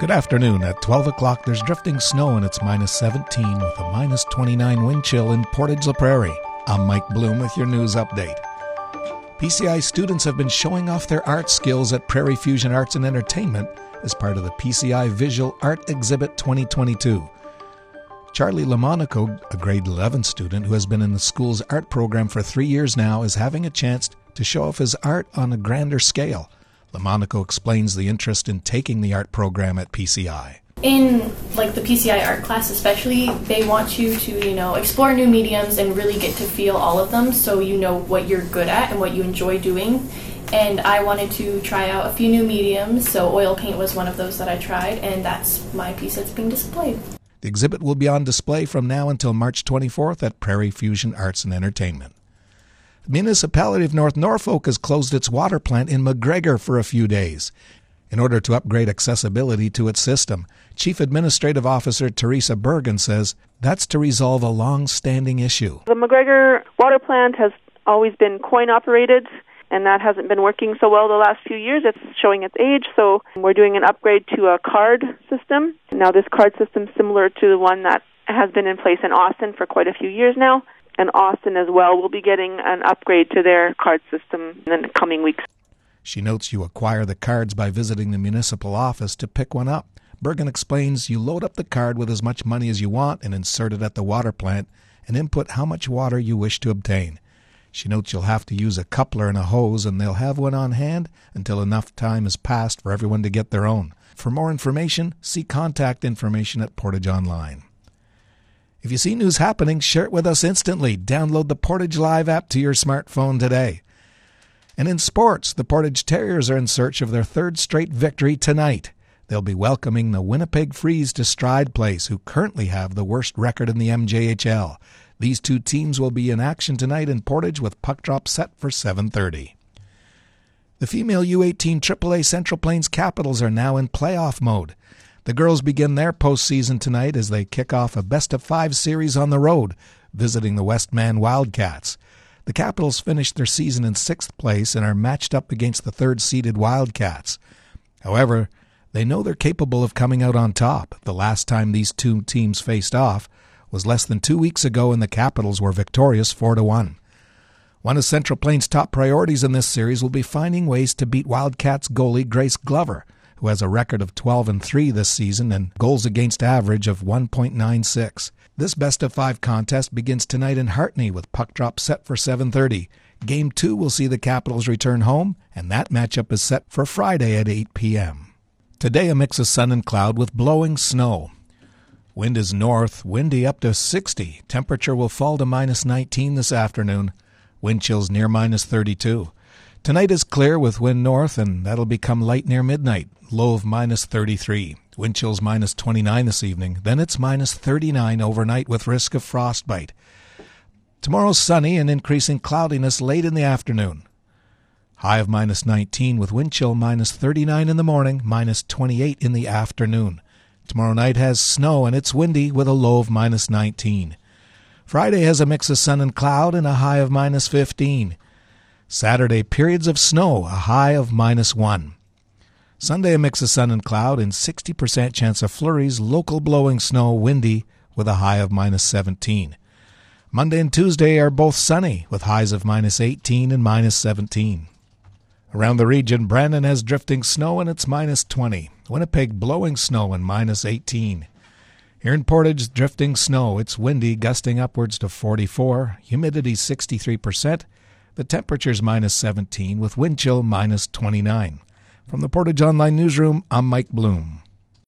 Good afternoon. At 12 o'clock, there's drifting snow and it's minus 17 with a minus 29 wind chill in Portage la Prairie. I'm Mike Bloom with your news update. PCI students have been showing off their art skills at Prairie Fusion Arts and Entertainment as part of the PCI Visual Art Exhibit 2022. Charlie Lamonaco, a grade 11 student who has been in the school's art program for three years now, is having a chance to show off his art on a grander scale. LaMonaco explains the interest in taking the art program at PCI. In like the PCI art class especially, they want you to, you know, explore new mediums and really get to feel all of them so you know what you're good at and what you enjoy doing. And I wanted to try out a few new mediums, so oil paint was one of those that I tried, and that's my piece that's being displayed. The exhibit will be on display from now until March 24th at Prairie Fusion Arts and Entertainment. Municipality of North Norfolk has closed its water plant in McGregor for a few days in order to upgrade accessibility to its system. Chief Administrative Officer Teresa Bergen says that's to resolve a long standing issue. The McGregor water plant has always been coin operated and that hasn't been working so well the last few years. It's showing its age, so we're doing an upgrade to a card system. Now, this card system is similar to the one that has been in place in Austin for quite a few years now and Austin as well will be getting an upgrade to their card system in the coming weeks. She notes you acquire the cards by visiting the municipal office to pick one up. Bergen explains you load up the card with as much money as you want and insert it at the water plant and input how much water you wish to obtain. She notes you'll have to use a coupler and a hose, and they'll have one on hand until enough time has passed for everyone to get their own. For more information, see contact information at Portage Online. If you see news happening, share it with us instantly. Download the Portage Live app to your smartphone today. And in sports, the Portage Terriers are in search of their third straight victory tonight. They'll be welcoming the Winnipeg Freeze to Stride Place, who currently have the worst record in the MJHL. These two teams will be in action tonight in Portage with puck drop set for 7:30. The female U18 AAA Central Plains Capitals are now in playoff mode. The girls begin their postseason tonight as they kick off a best of five series on the road, visiting the Westman Wildcats. The Capitals finished their season in sixth place and are matched up against the third seeded Wildcats. However, they know they're capable of coming out on top. The last time these two teams faced off was less than two weeks ago, and the Capitals were victorious 4 to 1. One of Central Plains' top priorities in this series will be finding ways to beat Wildcats goalie Grace Glover who has a record of 12 and 3 this season and goals against average of 1.96. This best of 5 contest begins tonight in Hartney with puck drop set for 7:30. Game 2 will see the Capitals return home and that matchup is set for Friday at 8 p.m. Today a mix of sun and cloud with blowing snow. Wind is north, windy up to 60. Temperature will fall to minus 19 this afternoon. Wind chills near minus 32. Tonight is clear with wind north, and that'll become light near midnight. Low of minus 33. Wind chills minus 29 this evening. Then it's minus 39 overnight with risk of frostbite. Tomorrow's sunny and increasing cloudiness late in the afternoon. High of minus 19 with wind chill minus 39 in the morning, minus 28 in the afternoon. Tomorrow night has snow and it's windy with a low of minus 19. Friday has a mix of sun and cloud and a high of minus 15. Saturday, periods of snow, a high of minus 1. Sunday, a mix of sun and cloud and 60% chance of flurries, local blowing snow, windy, with a high of minus 17. Monday and Tuesday are both sunny, with highs of minus 18 and minus 17. Around the region, Brandon has drifting snow and it's minus 20. Winnipeg blowing snow and minus 18. Here in Portage, drifting snow. It's windy, gusting upwards to 44. Humidity 63%. The temperature's minus 17 with wind chill minus 29. From the Portage Online Newsroom, I'm Mike Bloom.